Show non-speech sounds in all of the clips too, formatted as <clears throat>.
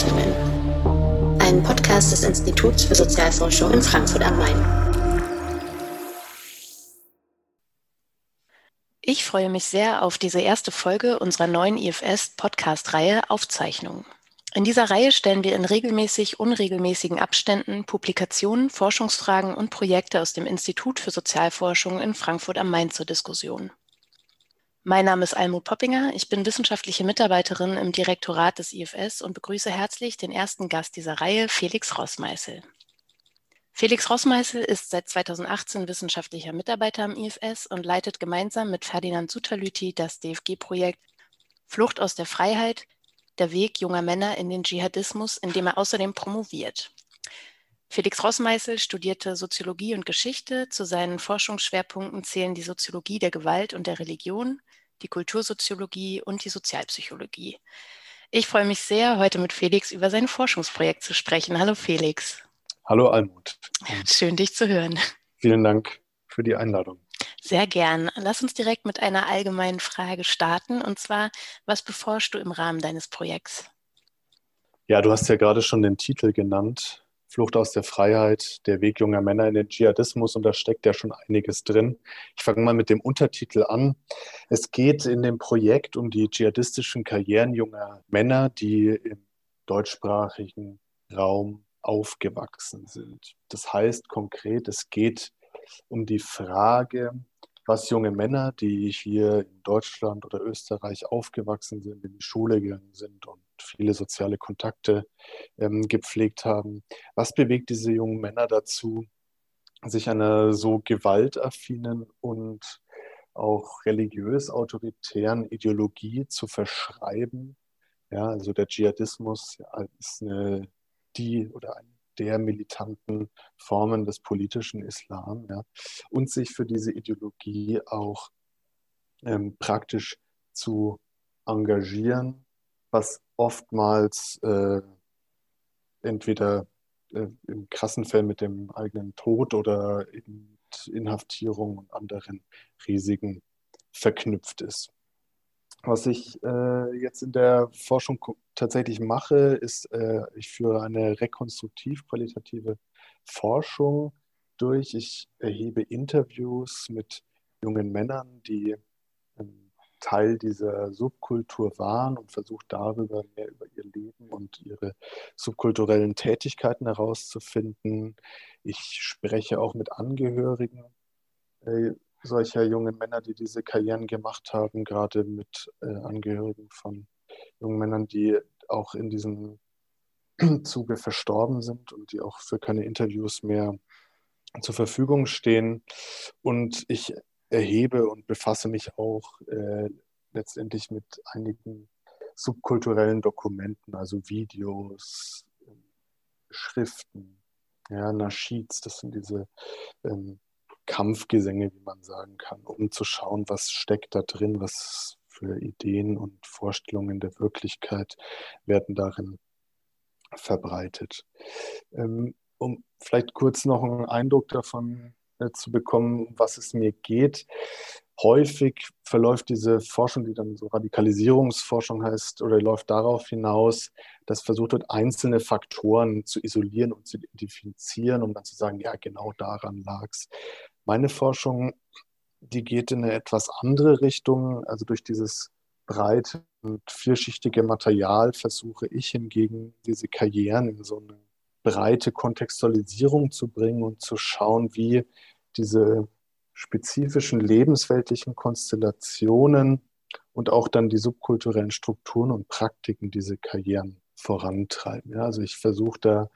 Aufzeichnungen. Ein Podcast des Instituts für Sozialforschung in Frankfurt am Main. Ich freue mich sehr auf diese erste Folge unserer neuen IFS-Podcast-Reihe Aufzeichnungen. In dieser Reihe stellen wir in regelmäßig unregelmäßigen Abständen Publikationen, Forschungsfragen und Projekte aus dem Institut für Sozialforschung in Frankfurt am Main zur Diskussion. Mein Name ist Almut Poppinger. Ich bin wissenschaftliche Mitarbeiterin im Direktorat des IFS und begrüße herzlich den ersten Gast dieser Reihe, Felix Rossmeißel. Felix Rossmeißel ist seit 2018 wissenschaftlicher Mitarbeiter am IFS und leitet gemeinsam mit Ferdinand Sutalüti das DFG-Projekt Flucht aus der Freiheit, der Weg junger Männer in den Dschihadismus, in dem er außerdem promoviert. Felix Rossmeißel studierte Soziologie und Geschichte. Zu seinen Forschungsschwerpunkten zählen die Soziologie der Gewalt und der Religion, die Kultursoziologie und die Sozialpsychologie. Ich freue mich sehr, heute mit Felix über sein Forschungsprojekt zu sprechen. Hallo Felix. Hallo Almut. <laughs> Schön, dich zu hören. Vielen Dank für die Einladung. Sehr gern. Lass uns direkt mit einer allgemeinen Frage starten. Und zwar, was beforschst du im Rahmen deines Projekts? Ja, du hast ja gerade schon den Titel genannt. Flucht aus der Freiheit, der Weg junger Männer in den Dschihadismus und da steckt ja schon einiges drin. Ich fange mal mit dem Untertitel an. Es geht in dem Projekt um die dschihadistischen Karrieren junger Männer, die im deutschsprachigen Raum aufgewachsen sind. Das heißt konkret, es geht um die Frage, was junge Männer, die hier in Deutschland oder Österreich aufgewachsen sind, in die Schule gegangen sind und viele soziale Kontakte ähm, gepflegt haben. Was bewegt diese jungen Männer dazu, sich einer so gewaltaffinen und auch religiös autoritären Ideologie zu verschreiben? Ja, also der Dschihadismus ist eine, die oder eine der militanten Formen des politischen Islam ja, und sich für diese Ideologie auch ähm, praktisch zu engagieren, was oftmals äh, entweder äh, im krassen Fall mit dem eigenen Tod oder in Inhaftierung und anderen Risiken verknüpft ist. Was ich äh, jetzt in der Forschung tatsächlich mache, ist, äh, ich führe eine rekonstruktiv-qualitative Forschung durch. Ich erhebe Interviews mit jungen Männern, die ähm, Teil dieser Subkultur waren und versuche darüber mehr über ihr Leben und ihre subkulturellen Tätigkeiten herauszufinden. Ich spreche auch mit Angehörigen äh, solcher jungen Männer, die diese Karrieren gemacht haben, gerade mit äh, Angehörigen von jungen Männern, die auch in diesem <clears throat> Zuge verstorben sind und die auch für keine Interviews mehr zur Verfügung stehen. Und ich erhebe und befasse mich auch äh, letztendlich mit einigen subkulturellen Dokumenten, also Videos, Schriften, ja, Naschids, das sind diese ähm, Kampfgesänge, wie man sagen kann, um zu schauen, was steckt da drin, was für Ideen und Vorstellungen der Wirklichkeit werden darin verbreitet. Ähm, um vielleicht kurz noch einen Eindruck davon äh, zu bekommen, was es mir geht. Häufig verläuft diese Forschung, die dann so Radikalisierungsforschung heißt, oder läuft darauf hinaus, dass versucht wird, einzelne Faktoren zu isolieren und zu identifizieren, um dann zu sagen, ja, genau daran lag es. Meine Forschung, die geht in eine etwas andere Richtung. Also durch dieses breite und vierschichtige Material versuche ich hingegen, diese Karrieren in so eine breite Kontextualisierung zu bringen und zu schauen, wie diese spezifischen lebensweltlichen Konstellationen und auch dann die subkulturellen Strukturen und Praktiken diese Karrieren vorantreiben. Ja, also ich versuche da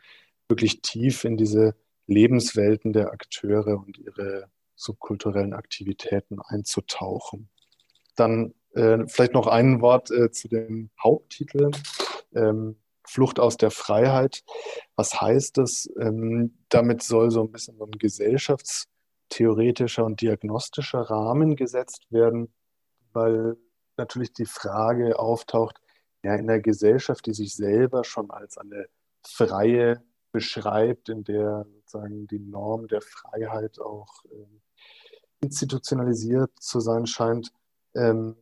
wirklich tief in diese Lebenswelten der Akteure und ihre subkulturellen Aktivitäten einzutauchen. Dann äh, vielleicht noch ein Wort äh, zu dem Haupttitel. Ähm, Flucht aus der Freiheit. Was heißt das? Ähm, damit soll so ein bisschen so ein gesellschaftstheoretischer und diagnostischer Rahmen gesetzt werden, weil natürlich die Frage auftaucht, ja, in der Gesellschaft, die sich selber schon als eine freie beschreibt, in der sozusagen die Norm der Freiheit auch äh, institutionalisiert zu sein scheint. Ähm,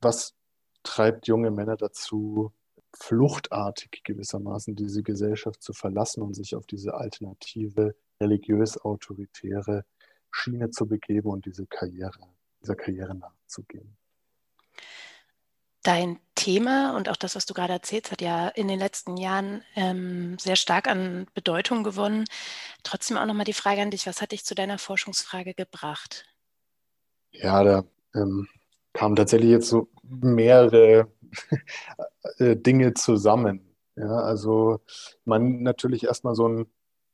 was treibt junge Männer dazu, fluchtartig gewissermaßen diese Gesellschaft zu verlassen und sich auf diese alternative, religiös-autoritäre Schiene zu begeben und diese Karriere, dieser Karriere nachzugehen. Dein Thema und auch das, was du gerade erzählst, hat ja in den letzten Jahren ähm, sehr stark an Bedeutung gewonnen. Trotzdem auch nochmal die Frage an dich, was hat dich zu deiner Forschungsfrage gebracht? Ja, da ähm, kamen tatsächlich jetzt so mehrere <laughs> Dinge zusammen. Ja, also man natürlich erstmal so ein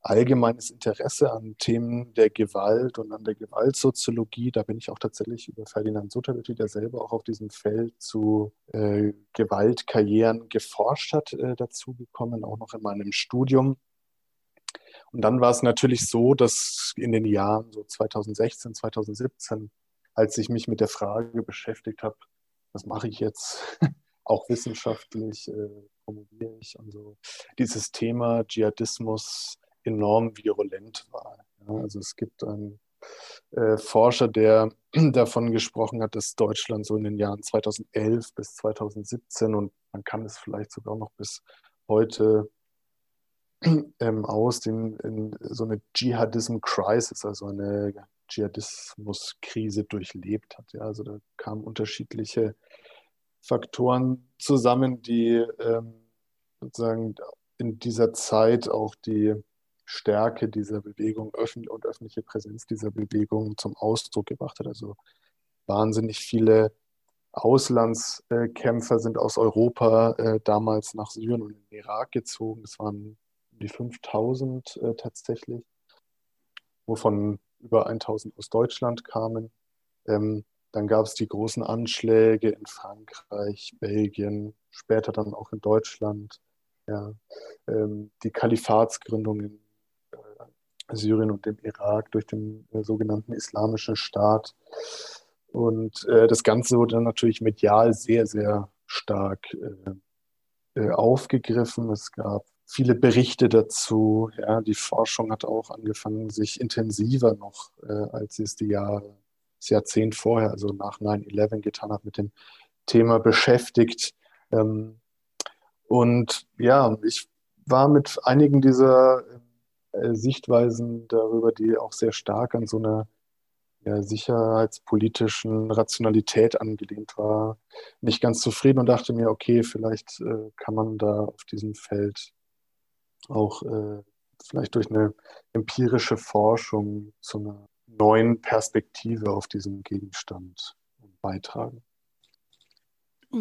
allgemeines Interesse an Themen der Gewalt und an der Gewaltsoziologie. Da bin ich auch tatsächlich über Ferdinand Sutterlütti, der selber auch auf diesem Feld zu äh, Gewaltkarrieren geforscht hat, äh, dazugekommen, auch noch in meinem Studium. Und dann war es natürlich so, dass in den Jahren so 2016, 2017, als ich mich mit der Frage beschäftigt habe, was mache ich jetzt, auch wissenschaftlich, äh, promoviere ich und so, dieses Thema Dschihadismus enorm virulent war. Ja, also es gibt einen äh, Forscher, der <clears throat> davon gesprochen hat, dass Deutschland so in den Jahren 2011 bis 2017 und man kann es vielleicht sogar noch bis heute <clears throat> ähm, aus, in, in so eine Dschihadism-Crisis, also eine Dschihadismus-Krise durchlebt hat. Ja, also da kamen unterschiedliche Faktoren zusammen, die ähm, sozusagen in dieser Zeit auch die Stärke dieser Bewegung und öffentliche Präsenz dieser Bewegung zum Ausdruck gebracht hat. Also wahnsinnig viele Auslandskämpfer sind aus Europa äh, damals nach Syrien und in den Irak gezogen. Es waren die 5000 äh, tatsächlich, wovon über 1000 aus Deutschland kamen. Ähm, dann gab es die großen Anschläge in Frankreich, Belgien, später dann auch in Deutschland. Ja, ähm, die Kalifatsgründung in Syrien und dem Irak durch den äh, sogenannten Islamischen Staat. Und äh, das Ganze wurde dann natürlich medial sehr, sehr stark äh, äh, aufgegriffen. Es gab viele Berichte dazu. Ja, die Forschung hat auch angefangen, sich intensiver noch, äh, als es die Jahre, das Jahrzehnt vorher, also nach 9-11 getan hat, mit dem Thema beschäftigt. Ähm, und ja, ich war mit einigen dieser äh, Sichtweisen darüber, die auch sehr stark an so einer ja, sicherheitspolitischen Rationalität angelehnt war, nicht ganz zufrieden und dachte mir, okay, vielleicht äh, kann man da auf diesem Feld auch äh, vielleicht durch eine empirische Forschung zu einer neuen Perspektive auf diesen Gegenstand beitragen.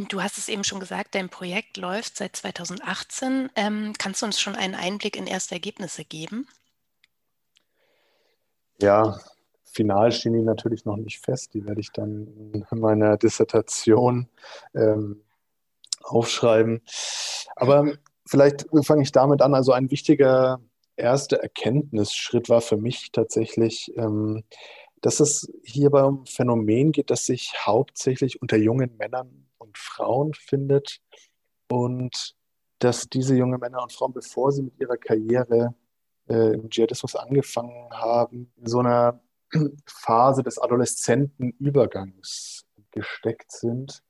Du hast es eben schon gesagt, dein Projekt läuft seit 2018. Ähm, kannst du uns schon einen Einblick in erste Ergebnisse geben? Ja, final stehen die natürlich noch nicht fest. Die werde ich dann in meiner Dissertation ähm, aufschreiben. Aber vielleicht fange ich damit an. Also ein wichtiger erster Erkenntnisschritt war für mich tatsächlich, ähm, dass es hierbei um Phänomen geht, das sich hauptsächlich unter jungen Männern und Frauen findet und dass diese jungen Männer und Frauen, bevor sie mit ihrer Karriere äh, im Dschihadismus angefangen haben, in so einer <clears throat> Phase des adoleszenten Übergangs gesteckt sind,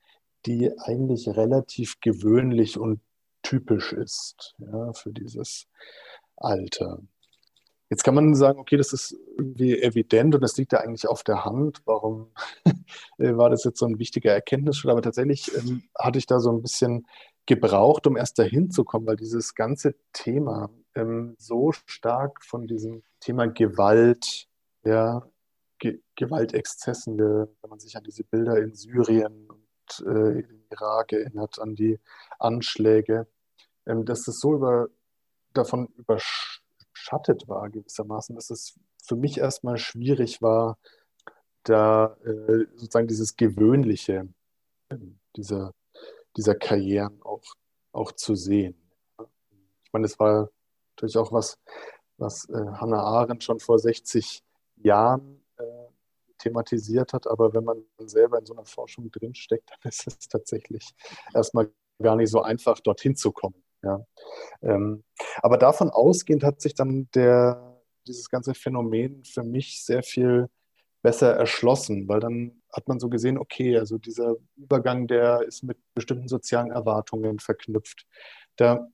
die eigentlich relativ gewöhnlich und typisch ist ja, für dieses Alter. Jetzt kann man sagen, okay, das ist irgendwie evident und das liegt ja eigentlich auf der Hand. Warum <laughs> äh, war das jetzt so ein wichtiger Erkenntnisschritt? Aber tatsächlich ähm, hatte ich da so ein bisschen gebraucht, um erst dahin zu kommen, weil dieses ganze Thema ähm, so stark von diesem Thema Gewalt, ja, Ge Gewaltexzessen, wenn man sich an diese Bilder in Syrien und äh, im Irak erinnert, an die Anschläge, ähm, dass es so über, davon überschattet war gewissermaßen, dass es für mich erstmal schwierig war, da äh, sozusagen dieses Gewöhnliche dieser, dieser Karrieren auch, auch zu sehen. Ich meine, es war natürlich auch was, was äh, Hannah Arendt schon vor 60 Jahren äh, thematisiert hat, aber wenn man selber in so einer Forschung drinsteckt, <laughs> dann ist es tatsächlich erstmal gar nicht so einfach, dorthin zu kommen. Ja. Ähm, aber davon ausgehend hat sich dann der, dieses ganze Phänomen für mich sehr viel besser erschlossen, weil dann hat man so gesehen, okay, also dieser Übergang, der ist mit bestimmten sozialen Erwartungen verknüpft. Da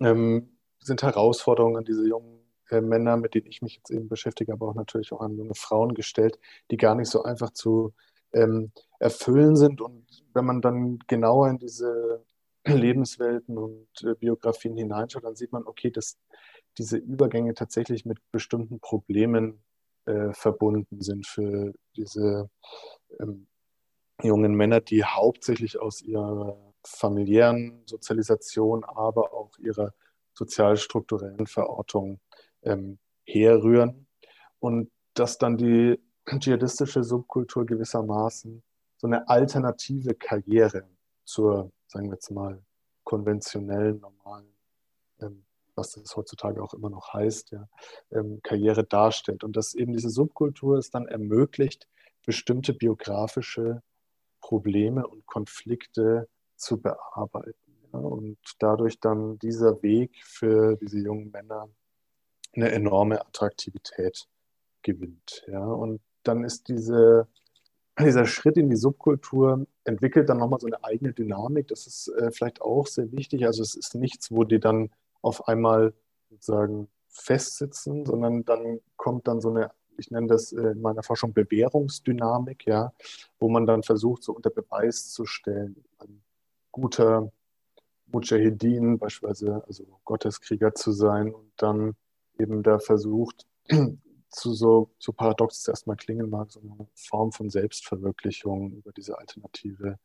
ähm, sind Herausforderungen an diese jungen äh, Männer, mit denen ich mich jetzt eben beschäftige, aber auch natürlich auch an junge Frauen gestellt, die gar nicht so einfach zu ähm, erfüllen sind. Und wenn man dann genauer in diese <clears throat> Lebenswelten und äh, Biografien hineinschaut, dann sieht man, okay, dass diese Übergänge tatsächlich mit bestimmten Problemen äh, verbunden sind für diese ähm, jungen Männer, die hauptsächlich aus ihrer familiären Sozialisation, aber auch ihrer sozialstrukturellen Verortung ähm, herrühren. Und dass dann die <clears throat> dschihadistische Subkultur gewissermaßen so eine alternative Karriere zur, sagen wir jetzt mal, konventionellen, normalen, ähm, was das heutzutage auch immer noch heißt, ja, ähm, Karriere darstellt. Und dass eben diese Subkultur es dann ermöglicht, bestimmte biografische Probleme und Konflikte zu bearbeiten. Ja, und dadurch dann dieser Weg für diese jungen Männer eine enorme Attraktivität gewinnt. Ja? Und dann ist diese, dieser Schritt in die Subkultur entwickelt dann nochmal so eine eigene Dynamik. Das ist äh, vielleicht auch sehr wichtig. Also es ist nichts, wo die dann auf einmal sozusagen festsitzen, sondern dann kommt dann so eine, ich nenne das äh, in meiner Forschung Bewährungsdynamik, ja, wo man dann versucht, so unter Beweis zu stellen, ein guter Mujahedin beispielsweise, also Gotteskrieger zu sein und dann eben da versucht, zu so, so paradox es erstmal klingen mag, so eine Form von Selbstverwirklichung über diese alternative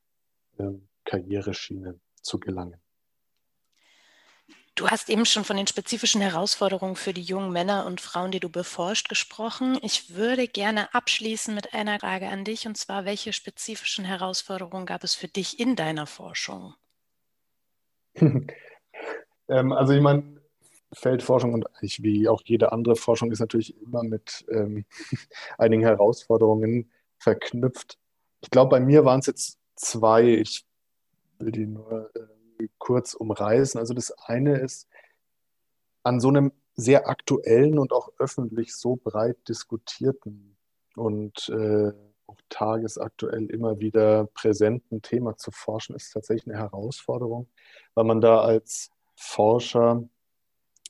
ähm, Karriereschiene zu gelangen. Du hast eben schon von den spezifischen Herausforderungen für die jungen Männer und Frauen, die du beforscht, gesprochen. Ich würde gerne abschließen mit einer Frage an dich, und zwar, welche spezifischen Herausforderungen gab es für dich in deiner Forschung? <laughs> ähm, also ich meine, Feldforschung und eigentlich wie auch jede andere Forschung ist natürlich immer mit ähm, <laughs> einigen Herausforderungen verknüpft. Ich glaube, bei mir waren es jetzt zwei. Ich will die nur äh, kurz umreißen. Also das eine ist, an so einem sehr aktuellen und auch öffentlich so breit diskutierten und äh, auch tagesaktuell immer wieder präsenten Thema zu forschen, ist tatsächlich eine Herausforderung, weil man da als Forscher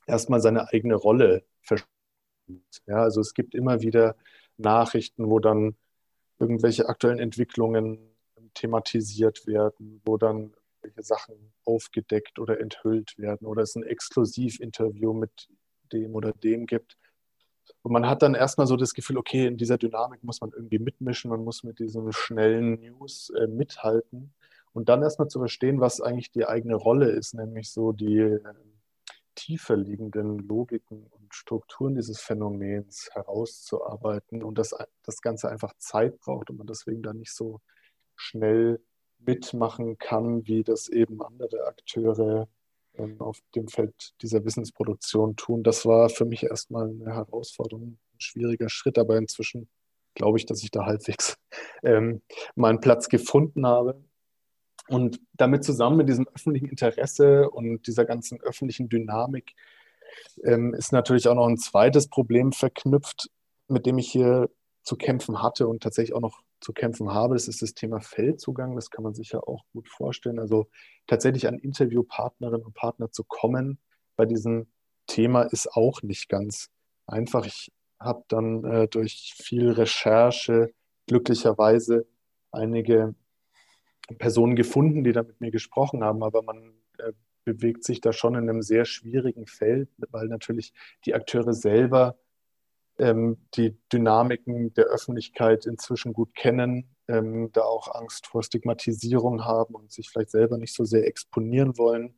erstmal seine eigene Rolle versteht. Ja, also es gibt immer wieder Nachrichten, wo dann irgendwelche aktuellen Entwicklungen thematisiert werden, wo dann welche Sachen aufgedeckt oder enthüllt werden oder es ein Exklusivinterview mit dem oder dem gibt. Und man hat dann erstmal so das Gefühl, okay, in dieser Dynamik muss man irgendwie mitmischen, man muss mit diesen schnellen News äh, mithalten und dann erstmal zu verstehen, was eigentlich die eigene Rolle ist, nämlich so die tiefer liegenden Logiken und Strukturen dieses Phänomens herauszuarbeiten und dass das Ganze einfach Zeit braucht und man deswegen da nicht so schnell mitmachen kann, wie das eben andere Akteure ähm, auf dem Feld dieser Wissensproduktion tun. Das war für mich erstmal eine Herausforderung, ein schwieriger Schritt, aber inzwischen glaube ich, dass ich da halbwegs <laughs> ähm, meinen Platz gefunden habe. Und damit zusammen mit diesem öffentlichen Interesse und dieser ganzen öffentlichen Dynamik ähm, ist natürlich auch noch ein zweites Problem verknüpft, mit dem ich hier zu kämpfen hatte und tatsächlich auch noch zu kämpfen habe. Das ist das Thema Feldzugang. Das kann man sich ja auch gut vorstellen. Also tatsächlich an Interviewpartnerinnen und Partner zu kommen bei diesem Thema ist auch nicht ganz einfach. Ich habe dann äh, durch viel Recherche glücklicherweise einige Personen gefunden, die da mit mir gesprochen haben, aber man äh, bewegt sich da schon in einem sehr schwierigen Feld, weil natürlich die Akteure selber ähm, die Dynamiken der Öffentlichkeit inzwischen gut kennen, ähm, da auch Angst vor Stigmatisierung haben und sich vielleicht selber nicht so sehr exponieren wollen,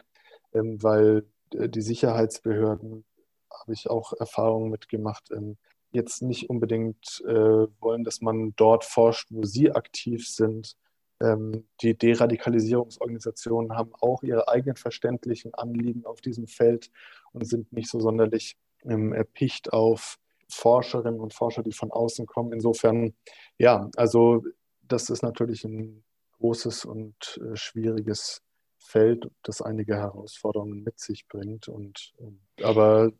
ähm, weil äh, die Sicherheitsbehörden, habe ich auch Erfahrungen mitgemacht, ähm, jetzt nicht unbedingt äh, wollen, dass man dort forscht, wo sie aktiv sind die Deradikalisierungsorganisationen haben auch ihre eigenen verständlichen Anliegen auf diesem Feld und sind nicht so sonderlich ähm, erpicht auf Forscherinnen und Forscher, die von außen kommen. Insofern, ja, also das ist natürlich ein großes und äh, schwieriges Feld, das einige Herausforderungen mit sich bringt. Und, aber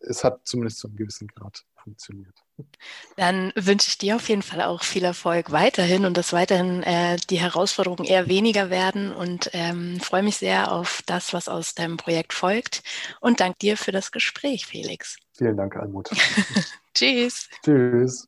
es hat zumindest zu einem gewissen Grad funktioniert. Dann wünsche ich dir auf jeden Fall auch viel Erfolg weiterhin und dass weiterhin äh, die Herausforderungen eher weniger werden und ähm, freue mich sehr auf das, was aus deinem Projekt folgt und danke dir für das Gespräch, Felix. Vielen Dank, Almut. <laughs> Tschüss. Tschüss.